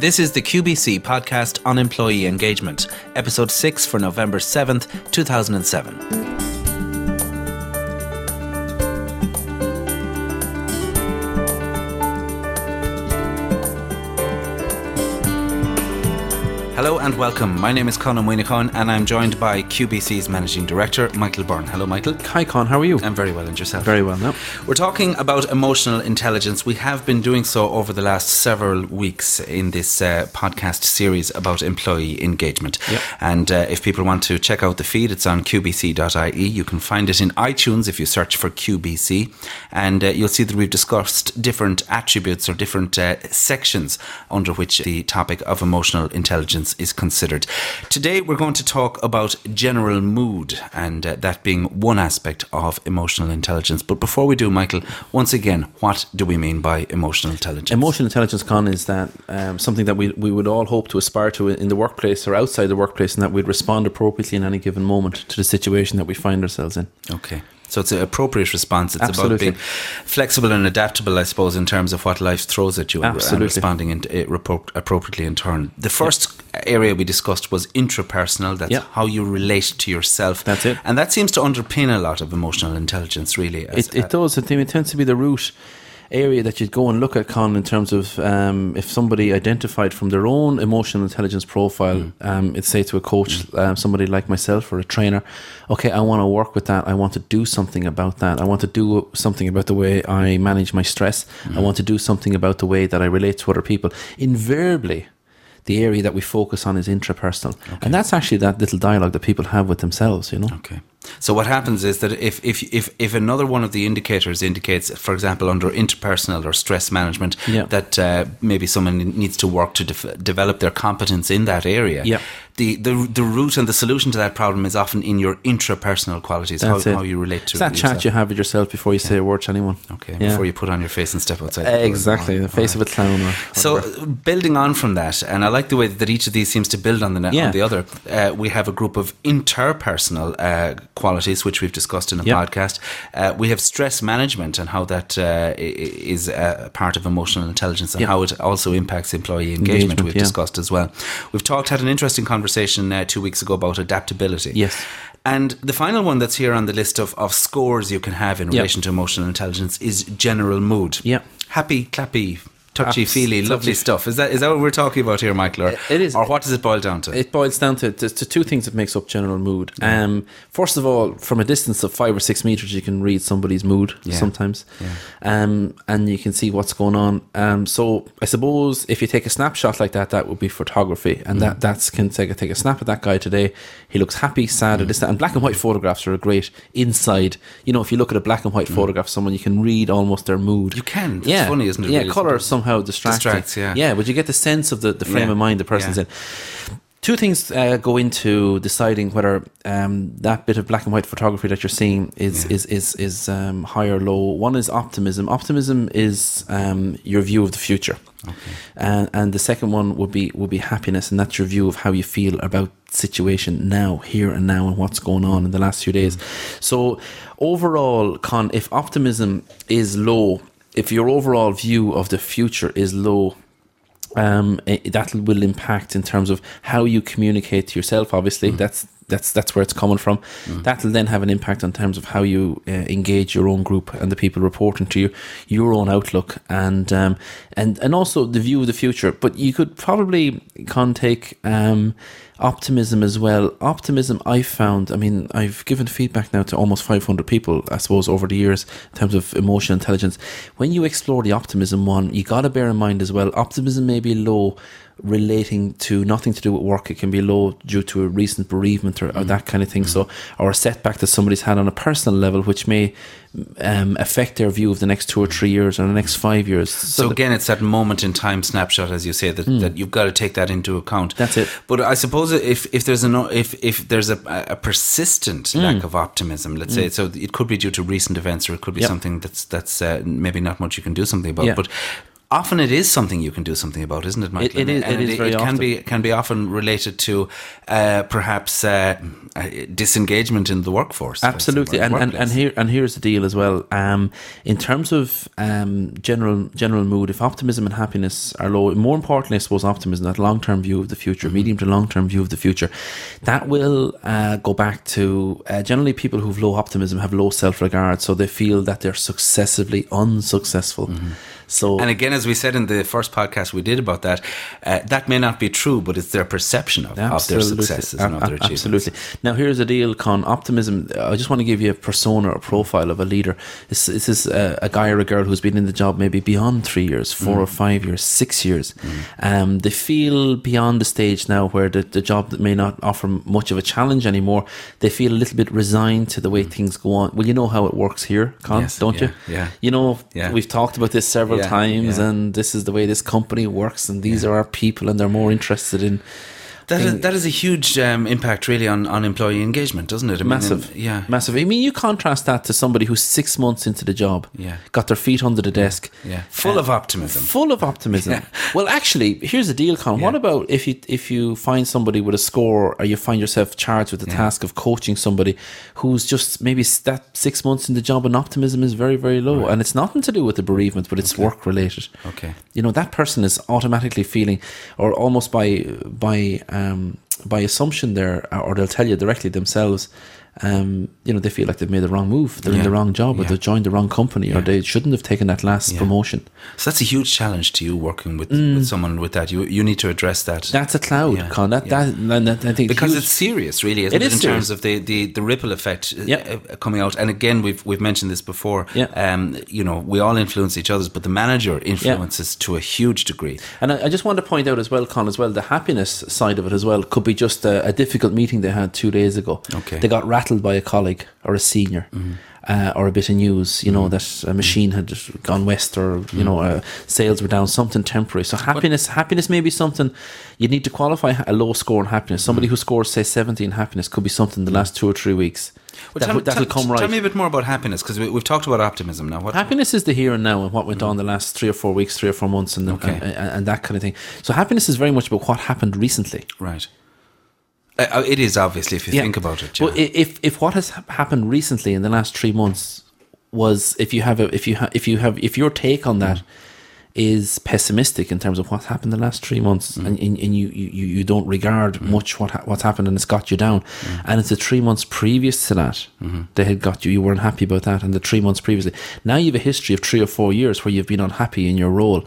This is the QBC podcast on employee engagement, episode 6 for November 7th, 2007. Hello and welcome. My name is Conn Ó Muíneacháin and I'm joined by QBC's Managing Director, Michael Byrne. Hello, Michael. Hi, Con. How are you? I'm very well, and yourself? Very well, now. We're talking about emotional intelligence. We have been doing so over the last several weeks in this uh, podcast series about employee engagement. Yep. And uh, if people want to check out the feed, it's on qbc.ie. You can find it in iTunes if you search for QBC. And uh, you'll see that we've discussed different attributes or different uh, sections under which the topic of emotional intelligence is considered. Today, we're going to talk about general mood, and uh, that being one aspect of emotional intelligence. But before we do, Michael, once again, what do we mean by emotional intelligence? Emotional intelligence, Con, is that um, something that we, we would all hope to aspire to in the workplace or outside the workplace, and that we'd respond appropriately in any given moment to the situation that we find ourselves in. Okay. So it's an appropriate response. It's Absolutely. about being flexible and adaptable, I suppose, in terms of what life throws at you and- and Absolutely. responding in, uh, appropriately in turn. The first area we discussed was intrapersonal. That's Yeah. how you relate to yourself. That's it. And that seems to underpin a lot of emotional intelligence, really. as- It, it does. It, it tends to be the root area that you'd go and look at, Con, in terms of um, if somebody identified from their own emotional intelligence profile, um, it's say to a coach, um, somebody like myself or a trainer, okay, I want to work with that. I want to do something about that. I want to do something about the way I manage my stress. I want to do something about the way that I relate to other people. Invariably, the area that we focus on is intrapersonal. And that's actually that little dialogue that people have with themselves, you know? Okay. So what happens is that if, if if if another one of the indicators indicates, for example, under interpersonal or stress management, Yeah. that uh, maybe someone needs to work to def- develop their competence in that area, Yeah. the, the the root and the solution to that problem is often in your intrapersonal qualities, how, how you relate to It's that yourself. chat you have with yourself before you say a word to anyone. Okay, Yeah. before you put on your face and step outside. the. Exactly, the face of a clown. So, uh, building on from that, and I like the way that each of these seems to build on the Yeah. on the other. Uh, we have a group of interpersonal uh, qualities, which we've discussed in the Yep. podcast. Uh, we have stress management and how that uh, is a part of emotional intelligence and Yep. how it also impacts employee engagement. Engagement, we've yeah. discussed as well. We've talked, had an interesting conversation uh, two weeks ago about adaptability. Yes. And the final one that's here on the list of, of scores you can have in Yep. relation to emotional intelligence is general mood. Yeah. Happy, clappy, touchy feely, lovely stuff. Is that is that what we're talking about here, Michael? Or, It is. Or what does it boil down to? it boils down to, to, to two things that makes up general mood. Um, first of all, from a distance of five or six meters, you can read somebody's mood Yeah. sometimes, um, and you can see what's going on. Um, so I suppose if you take a snapshot like that, that would be photography, and Mm. that that's can take a, take a snap of that guy today. He looks happy, sad, or this. And black and white photographs are a great inside. You know, if you look at a black and white photograph of someone, you can read almost their mood. Mm. You can. It's yeah, funny, isn't it, Yeah, really? color somehow distracts. you. Distracts, yeah. yeah, but you get the sense of the, the frame Yeah, of mind the person's yeah. in. Two things uh, go into deciding whether um, that bit of black and white photography that you're seeing is is is is um, high or low. One is optimism. Optimism is um, your view of the future, and and the second one would be would be happiness, and that's your view of how you feel about situation now, here and now, and what's going on in the last few days. So overall, con if optimism is low, if your overall view of the future is low, um, it, that will impact in terms of how you communicate to yourself. Obviously, that's that's that's where it's coming from. That'll then have an impact in terms of how you uh, engage your own group and the people reporting to you, your own outlook, and um, and and also the view of the future. But you could probably can take um, optimism as well. Optimism, I found. I mean, I've given feedback now to almost 500 people, I suppose, over the years in terms of emotional intelligence. When you explore the optimism one, you got to bear in mind as well. Optimism may be low relating to nothing to do with work. It can be low due to a recent bereavement or, or mm. that kind of thing. Mm. So, or a setback that somebody's had on a personal level, which may um, affect their view of the next two or three years or the next five years. So that- again, it's that moment in time snapshot, as you say, that, mm. that you've got to take that into account. That's it. But I suppose if if there's a if if there's a, a persistent Hmm. lack of optimism, let's say, so it could be due to recent events, or it could be Yep. something that's that's uh, maybe not much you can do something about. Yeah. But often it is something you can do something about, isn't it, Michael? It- it is- And it is very it can often. be can be often related to uh, perhaps uh, uh, disengagement in the workforce. Absolutely, and, and, and here and here's the deal as well. Um, in terms of um, general general mood, if optimism and happiness are low, more importantly, I suppose optimism, that long term view of the future, Mm-hmm. medium to long term view of the future, that will uh, go back to uh, generally people who've low optimism have low self regard, so they feel that they're successively unsuccessful. So. And again, as we said in the first podcast we did about that, uh, that may not be true, but it's their perception of, of their successes and of their achievements. Absolutely. Now, here's the deal, Con. Optimism. I just want to give you a persona or profile of a leader. This, this is a, a guy or a girl who's been in the job maybe beyond three years, four Mm. or five years, six years. Um, they feel beyond the stage now where the, the job that may not offer much of a challenge anymore. They feel a little bit resigned to the way things go on. Well, you know how it works here, Con, Mm. Yes, don't yeah, you? yeah. You know, Yeah. we've talked about this several times, yeah. and this is the way this company works, and these are our people, and they're more interested in. That is, that is a huge um, impact, really, on, on employee engagement, doesn't it? I Massive. and- yeah. Massive. I mean, you contrast that to somebody who's six months into the job, Yeah. got their feet under the desk, Yeah. Full uh, of optimism. full of optimism. Well, actually, here's the deal, Con. What about if you if you find somebody with a score, or you find yourself charged with the task of coaching somebody who's just maybe that six months in the job and optimism is very very low, and it's nothing to do with the bereavement, but it's work related. Okay. You know that person is automatically feeling, or almost by by um, Um, by assumption, there, or they'll tell you directly themselves. Um, you know, they feel like they've made the wrong move. They're in the wrong job, or Yeah. they've joined the wrong company, or they shouldn't have taken that last promotion. So that's a huge challenge to you working with, with someone with that. You you need to address that. Mm. That's a cloud, Yeah, Con. That, yeah. that, that, I think because huge- it's serious, really, isn't It it? is in serious. terms of the, the, the ripple effect uh, Yeah. uh, coming out. And again, we've we've mentioned this before. Yeah. Um, you know, we all influence each other's, but the manager influences to a huge degree. And I, I just want to point out as well, Con, as well, the happiness side of it as well could be just a, a difficult meeting they had two days ago. Okay. They got rattled by a colleague or a senior. Mm-hmm. Uh, or a bit of news, you know, mm-hmm. that a machine had gone west, or you know, mm-hmm. uh, sales were down, something temporary. So happiness, happiness may be something you need to qualify a low score in happiness. Somebody who scores say seventy in happiness could be something the last two or three weeks. Well, that, tell, will- that'll tell- come right. Tell me a bit more about happiness because we, we've talked about optimism now. What, Happiness is the here and now and what went on the last three or four weeks, three or four months, and, Okay. and, and, and that kind of thing. So happiness is very much about what happened recently. Right. Uh, uh, it is obviously if you Yeah. think about it. Yeah. But if if what has happened recently in the last three months was if you have a if you ha- if you have if your take on that is pessimistic in terms of what's happened the last three months mm. and, and, and you, you you don't regard mm. much what ha- what's happened and it's got you down mm. and it's the three months previous to that mm-hmm. they had got you you weren't happy about that and the three months previously now you have a history of three or four years where you've been unhappy in your role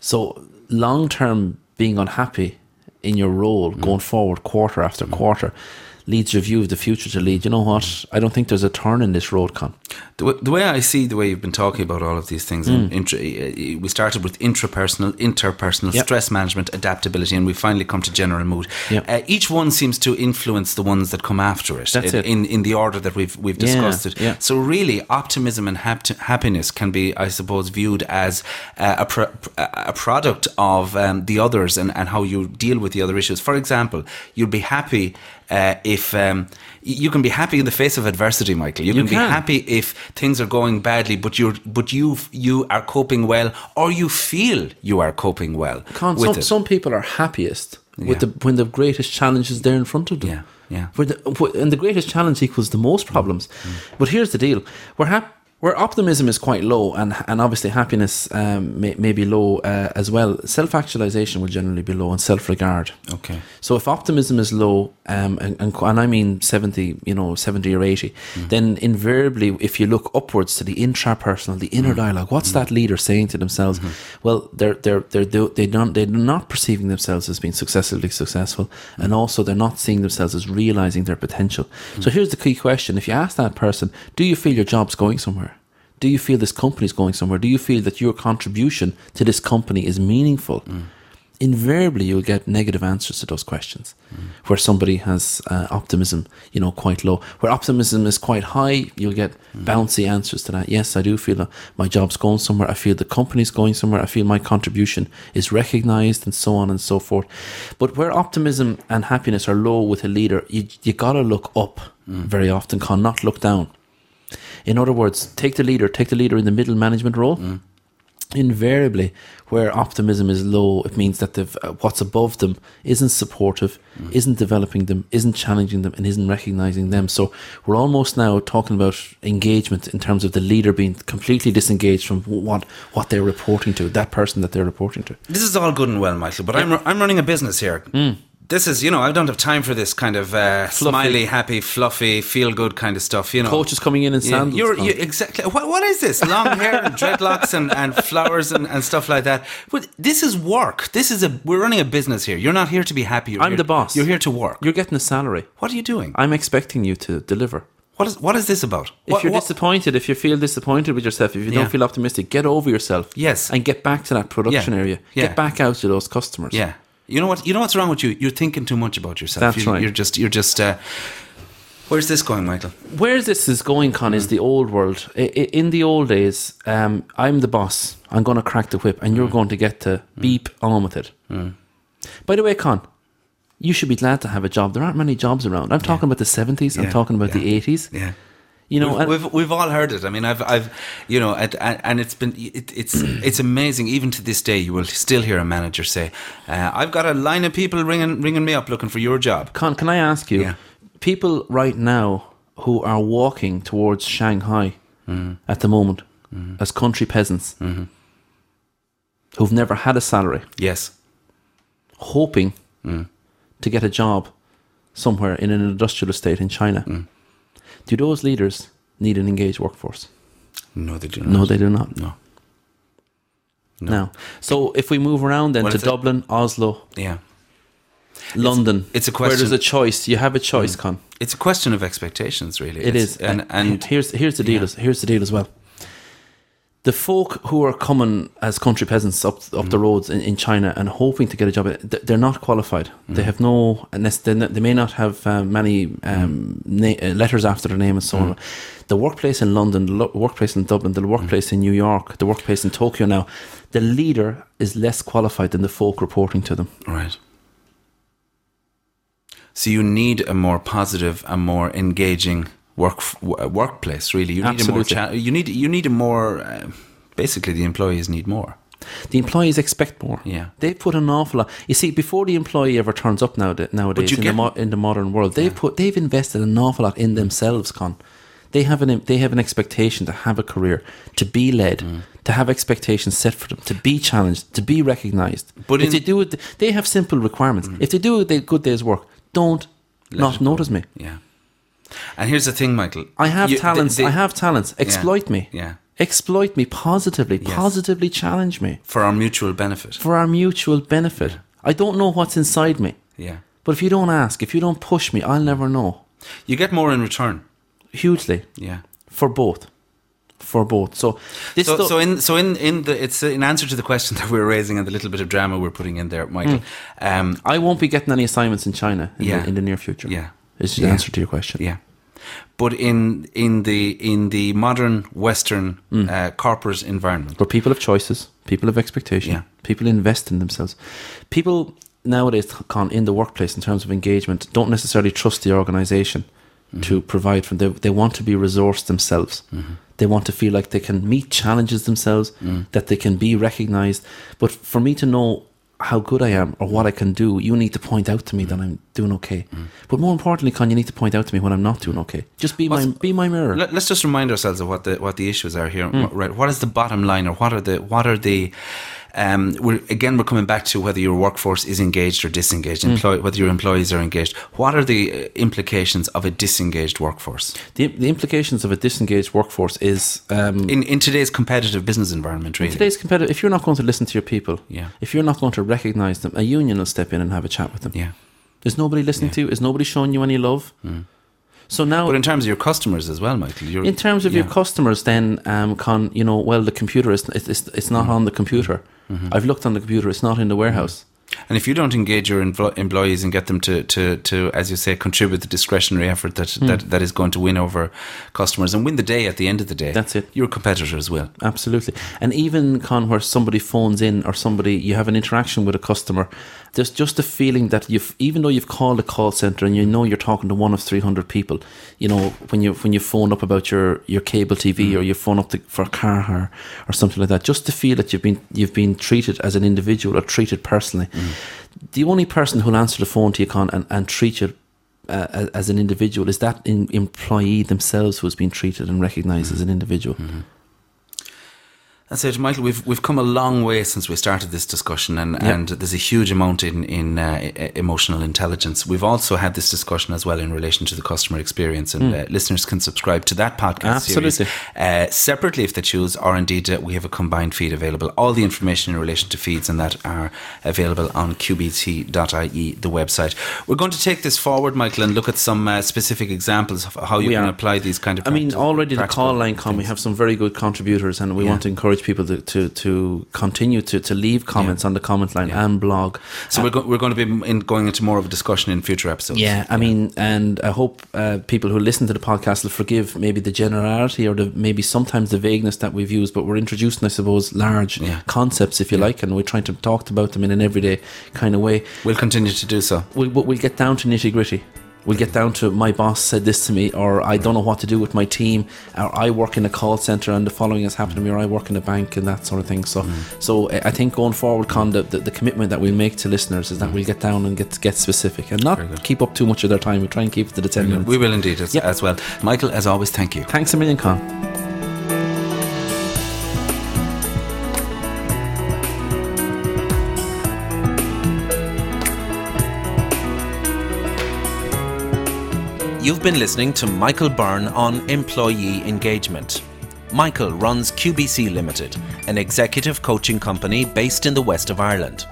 so long term being unhappy in your role mm. going forward quarter after mm. quarter leads your view of the future to lead. You know what? I don't think there's a turn in this road, Con. The way, the way I see the way you've been talking about all of these things, and intra, uh, we started with intrapersonal, interpersonal, Yep. stress management, adaptability, and we finally come to general mood. Yep. Uh, each one seems to influence the ones that come after it. That's in, it. In, in the order that we've we've discussed Yeah, it. yeah. So really, optimism and hap- happiness can be, I suppose, viewed as uh, a pro- a product of um, the others and, and how you deal with the other issues. For example, you'll be happy uh, if um, you can be happy in the face of adversity, Michael. You, You can, be happy if things are going badly, but you're but you you are coping well, or you feel you are coping well some, some people are happiest Yeah. with the when the greatest challenge is there in front of them. Yeah, yeah. The, and the greatest challenge equals the most problems. Mm, mm. But here's the deal: we're hap- where optimism is quite low, and and obviously happiness um, may, may be low uh, as well. Self actualization will generally be low, and self regard. Okay. So if optimism is low, um, and, and and I mean seventy, you know, seventy or eighty, then invariably, if you look upwards to the intrapersonal, the inner dialogue, what's that leader saying to themselves? Well, they're they're they're they don't they're not perceiving themselves as being successfully successful, and also they're not seeing themselves as realizing their potential. So here's the key question: If you ask that person, do you feel your job's going somewhere? Do you feel this company is going somewhere? Do you feel that your contribution to this company is meaningful? Mm. invariably you'll get negative answers to those questions mm. where somebody has uh, optimism you know quite low. Where optimism is quite high you'll get mm. bouncy answers to that. Yes i do feel that my job's going somewhere. I feel the company's going somewhere. I feel my contribution is recognized and so on and so forth. But where optimism and happiness are low with a leader you, you gotta look up very often can not look down in other words take the leader take the leader in the middle management role. Mm. Invariably where optimism is low it means that uh, what's above them isn't supportive mm. isn't developing them isn't challenging them and isn't recognizing them. So we're almost now talking about engagement in terms of the leader being completely disengaged from what what they're reporting to that person that they're reporting to. This is all good and well, Michael, but I'm, I'm running a business here. Mm. This is, you know, I don't have time for this kind of uh, smiley, happy, fluffy, feel good kind of stuff, you know. coaches coming in in Yeah, you're, Con. you exactly. What, what is this? Long hair and dreadlocks and, and flowers and, and stuff like that. But this is work. This is a. We're running a business here. You're not here to be happy. You're I'm here- the boss. You're here to work. you're getting a salary What are you doing? i'm expecting you to deliver What is What is this about? If What- you're what- disappointed, if you feel disappointed with yourself, if you Yeah. don't feel optimistic, get over yourself. Yes. And get back to that production Yeah. area. Yeah. Get back out to those customers. yeah. You know what? You know what's wrong with you? You're thinking too much about yourself. That's you, right. You're just. You're just. Uh, where's this going, Michael? Where this is going, Con, Mm. is the old world. I- I- In the old days, um, I'm the boss. I'm going to crack the whip, and Mm. you're going to get to beep on with it. By the way, Con, you should be glad to have a job. There aren't many jobs around. I'm talking about the 70s. I'm talking about the 80s. Yeah. You know, we've, we've we've all heard it. I mean, I've I've you know, and, and and it's been it, it's it's amazing. Even to this day, you will still hear a manager say, uh, "I've got a line of people ringing ringing me up looking for your job." Con, can I ask you, Yeah. people right now who are walking towards Shanghai Mm. at the moment as country peasants Mm-hmm. who've never had a salary, Yes, hoping Mm. to get a job somewhere in an industrial estate in China, Mm. Do those leaders need an engaged workforce? no, they do not. No, they do not. No, Now, so if we move around then Well, to it's a- Dublin, Oslo, yeah. London, it's a question. where there's a choice. You have a choice, mm. Con. It's a question of expectations, really. It It's- is, and and here's here's the deal. yeah. As, here's the deal as well. The folk who are coming as country peasants up up Mm. the roads in, in China and hoping to get a job, they're not qualified. Mm. They have no, they they may not have um, many um, na- uh, letters after their name and so on. Mm. The workplace in London, the lo- workplace in Dublin, the workplace in New York, the workplace in Tokyo now, the leader is less qualified than the folk reporting to them. right. So you need a more positive, a more engaging work w- workplace. Really, you need a more. Absolutely. Cha- you need you need a more. Uh, basically, the employees need more. The employees expect more. Yeah. they put an awful lot. You see, before the employee ever turns up nowadays, nowadays in, the mo- in the modern world, they've put they've invested an awful lot in themselves. Con, they have an they have an expectation to have a career, to be led, Mm. to have expectations set for them, to be challenged, to be recognised. But if in- they do it, they have simple requirements. If they do a good day's work, don't not notice me. Yeah. And here's the thing, Michael. I have You- talents. they- they- I have talents. Exploit me. Yeah. Exploit me positively. Positively challenge me for our mutual benefit. for our mutual benefit. I don't know what's inside me. Yeah. But if you don't ask, if you don't push me, I'll never know. You get more in return. Hugely Yeah. for both, for both. So this So, so in so in in the it's in answer to the question that we're raising and the little bit of drama we're putting in there, Michael. Um, I won't be getting any assignments in China in, Yeah. the, in the near future. Yeah. Is the Yeah. answer to your question. yeah, but in in the in the modern Western Mm. uh, corporate environment, Where people have choices, people have expectation, Yeah. people invest in themselves. People nowadays, in the workplace in terms of engagement, don't necessarily trust the organization Mm-hmm. to provide for them. They, they want to be resourced themselves. Mm-hmm. They want to feel like they can meet challenges themselves, Mm. that they can be recognized. But for me to know how good I am or what I can do, you need to point out to me Mm. that I'm doing okay. But more importantly, Con, you need to point out to me when I'm not doing okay. Just be my be my mirror. Let, us just remind ourselves of what the what the issues are here. Mm. Right, what is the bottom line, or what are the what are the um, we're, again, we're coming back to whether your workforce is engaged or disengaged, Mm. employ, whether your employees are engaged. What are the uh, implications of a disengaged workforce the, the implications of a disengaged workforce is um, in, in today's competitive business environment? Really, Today's competitive. If you're not going to listen to your people, Yeah. If you're not going to recognise them, a union will step in and have a chat with them. yeah. Is nobody listening to you? Is nobody showing you any love? So now, But in terms of your customers as well, Michael, you're, in terms of your customers, then um, con you know, well, the computer is it's it's, it's Mm. not on the computer. Mm-hmm. I've looked on the computer; it's not in the warehouse. And if you don't engage your empl- employees and get them to, to, to, as you say, contribute the discretionary effort that, Hmm. that, that is going to win over customers and win the day at the end of the day, That's it. Your competitors will. Absolutely. And even Con where somebody phones in or somebody you have an interaction with a customer, there's just a feeling that you've even though you've called a call center and you know you're talking to one of three hundred people, you know, when you when you phone up about your, your cable TV mm. or you phone up to, for a car hire or something like that, just to feel that you've been you've been treated as an individual or treated personally. Mm. The only person who'll answer the phone to you Con and, and treat you uh, as- as an individual is that in, employee themselves who's been treated and recognized mm. as an individual. Mm-hmm. That's it, Michael. We've we've come a long way since we started this discussion, and, and there's a huge amount in in uh, emotional intelligence. We've also had this discussion as well in relation to the customer experience, and uh, listeners can subscribe to that podcast series uh, separately if they choose, or indeed uh, we have a combined feed available. All the information in relation to feeds and that are available on qbc.ie, the website. We're going to take this forward, Michael, and look at some uh, specific examples of how you We can are. apply these kind of. I mean, already the call line come. We have some very good contributors, and we Yeah. want to encourage people to to, to continue to, to leave comments on the comment line and blog. So we're, go- we're going to be in, going into more of a discussion in future episodes. Yeah, I mean, and I hope uh, people who listen to the podcast will forgive maybe the generality or the maybe sometimes the vagueness that we've used, but we're introducing, I suppose, large Yeah. concepts, if you like, and we're trying to talk about them in an everyday kind of way. We'll continue to do so. We'll, we'll we'll get down to nitty gritty. We'll get down to my boss said this to me, or I don't know what to do with my team, or I work in a call center and the following has happened to me, or I work in a bank and that sort of thing. So, mm. so I I think going forward, Con, the, the, commitment that we'll make to listeners is that mm. we'll get down and get get specific and not keep up too much of their time. We try and keep it to the ten minutes. We will indeed as, as well. Michael, as always, thank you. Thanks a million, Con. You've been listening to Michael Byrne on employee engagement. Michael runs QBC Limited, an executive coaching company based in the west of Ireland.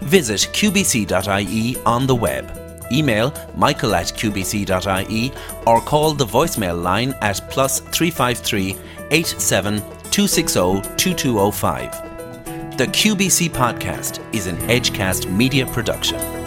Visit qbc.ie on the web. Email michael at qbc.ie or call the voicemail line at plus 353 87 260 2205. The QBC podcast is an Edgecast media production.